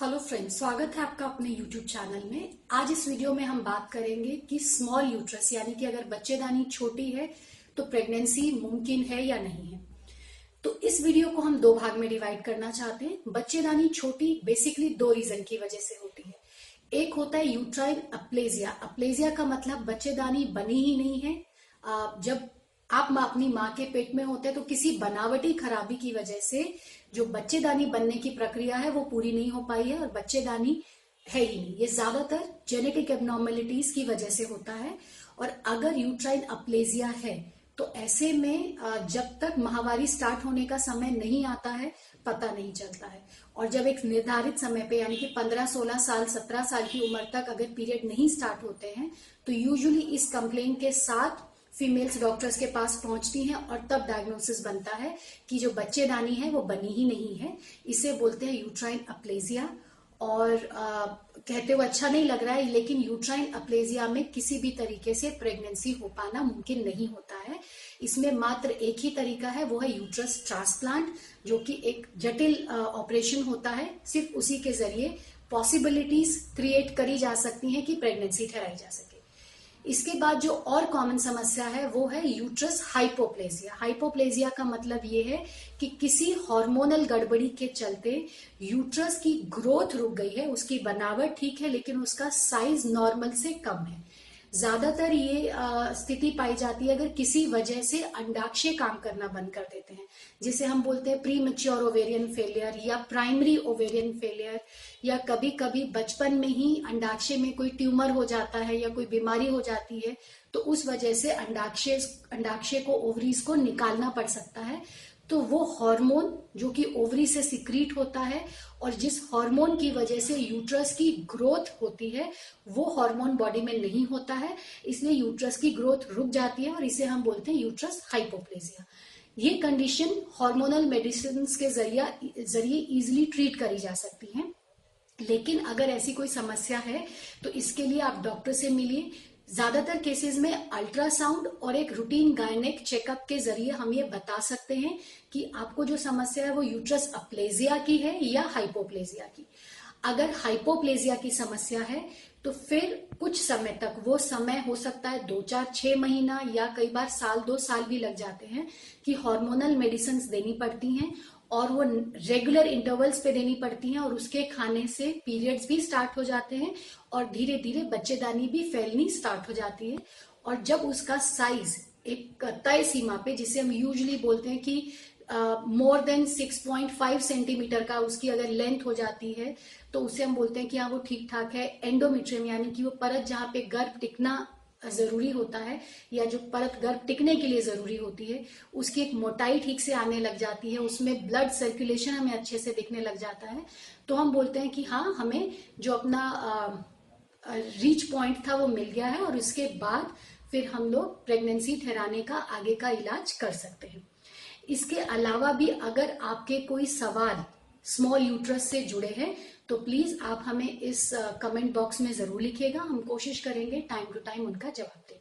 Hello friends स्वागत है आपका अपने यूट्यूब चैनल में। आज इस वीडियो में हम बात करेंगे कि स्मॉल यूट्रस यानी कि अगर बच्चेदानी छोटी है तो प्रेगनेंसी मुमकिन है या नहीं है। तो इस वीडियो को हम दो भाग में डिवाइड करना चाहते हैं। बच्चेदानी छोटी बेसिकली दो रीजन की वजह से होती है। एक होता है यूट्राइन अप्लेजिया अप्लेजिया का मतलब बच्चेदानी बनी ही नहीं है। जब आप अपनी माँ के पेट में होते हैं तो किसी बनावटी खराबी की वजह से जो बच्चेदानी बनने की प्रक्रिया है वो पूरी नहीं हो पाई है और बच्चेदानी है ही नहीं। ये ज़्यादातर जेनेटिक एबनॉर्मेलिटीज की वजह से होता है और अगर यूट्राइन अपलेजिया है तो ऐसे में जब तक महावारी स्टार्ट होने का समय नहीं आता है पता नहीं चलता है। और जब एक निर्धारित समय पे यानी कि 15, 16 साल 17 साल की उम्र तक अगर पीरियड नहीं स्टार्ट होते हैं तो यूजुअली इस कंप्लेन के साथ फीमेल्स डॉक्टर्स के पास पहुँचती हैं और तब डायग्नोसिस बनता है कि जो बच्चेदानी है वो बनी ही नहीं है। इसे बोलते हैं यूट्राइन अप्लेजिया और आ, कहते हुए अच्छा नहीं लग रहा है लेकिन यूट्राइन अप्लेजिया में किसी भी तरीके से प्रेगनेंसी हो पाना मुमकिन नहीं होता है। इसमें मात्र एक ही तरीका है वो है यूट्रस ट्रांसप्लांट जो कि एक जटिल ऑपरेशन होता है। सिर्फ़ उसी के ज़रिए पॉसिबिलिटीज क्रिएट करी जा सकती हैं कि प्रेगनेंसी ठहराई जा सके। इसके बाद जो और कॉमन समस्या है, वो है यूट्रस हाइपोप्लेजिया हाइपोप्लेजिया का मतलब ये है कि किसी हार्मोनल गड़बड़ी के चलते यूट्रस की ग्रोथ रुक गई है, उसकी बनावट ठीक है, लेकिन उसका साइज़ नॉर्मल से कम है। ज़्यादातर ये स्थिति पाई जाती है अगर किसी वजह से अंडाक्षय काम करना बंद कर देते हैं। जिसे हम बोलते हैं प्री मेच्योर ओवेरियन फेलियर या प्राइमरी ओवेरियन फेलियर या कभी कभी बचपन में ही अंडाक्षय में कोई ट्यूमर हो जाता है या कोई बीमारी हो जाती है तो उस वजह से अंडाक्षय अंडाक्षय को ओवरीज को निकालना पड़ सकता है। तो वो हार्मोन जो कि ओवरी से सिक्रीट होता है और जिस हार्मोन की वजह से यूट्रस की ग्रोथ होती है, वो हार्मोन बॉडी में नहीं होता है। इसलिए यूट्रस की ग्रोथ रुक जाती है और इसे हम बोलते हैं यूट्रस हाइपोप्लेजिया ये कंडीशन हार्मोनल मेडिसिन के ज़रिया, ज़रिए इजिली ट्रीट करी जा सकती है। लेकिन अगर ऐसी कोई समस्या है तो इसके लिए आप डॉक्टर से मिलिए। ज़्यादातर केसेस में अल्ट्रासाउंड और एक रूटीन गायनेक चेकअप के ज़रिए हम ये बता सकते हैं कि आपको जो समस्या है वो यूट्रस अप्लेजिया की है या हाइपोप्लेजिया की। अगर हाइपोप्लेजिया की समस्या है तो फिर कुछ समय तक, वो समय हो सकता है दो चार छह महीना या कई बार साल, दो साल भी लग जाते हैं कि हार्मोनल मेडिसिन देनी पड़ती हैं और वो रेगुलर इंटरवल्स पे देनी पड़ती हैं और उसके खाने से पीरियड्स भी स्टार्ट हो जाते हैं और धीरे धीरे बच्चेदानी भी फैलनी स्टार्ट हो जाती है। और जब उसका साइज़ एक तय सीमा पे, जिसे हम यूजली बोलते हैं कि मोर देन 6.5 सेंटीमीटर का उसकी अगर लेंथ हो जाती है तो उसे हम बोलते हैं कि हाँ वो ठीक ठाक है। एंडोमेट्रियम यानी कि वो परत जहाँ पे गर्भ टिकना ज़रूरी होता है, या जो परत गर्भ टिकने के लिए ज़रूरी होती है, उसकी एक मोटाई ठीक से आने लग जाती है, उसमें ब्लड सर्कुलेशन हमें अच्छे से दिखने लग जाता है। तो हम बोलते हैं कि हाँ हमें जो अपना रीच पॉइंट था वो मिल गया है, और उसके बाद फिर हम लोग प्रेगनेंसी ठहराने का, आगे का इलाज कर सकते हैं। इसके अलावा भी अगर आपके कोई सवाल स्मॉल यूट्रस से जुड़े हैं तो प्लीज़ आप हमें इस कमेंट बॉक्स में ज़रूर लिखिएगा। हम कोशिश करेंगे टाइम टू टाइम उनका जवाब दें।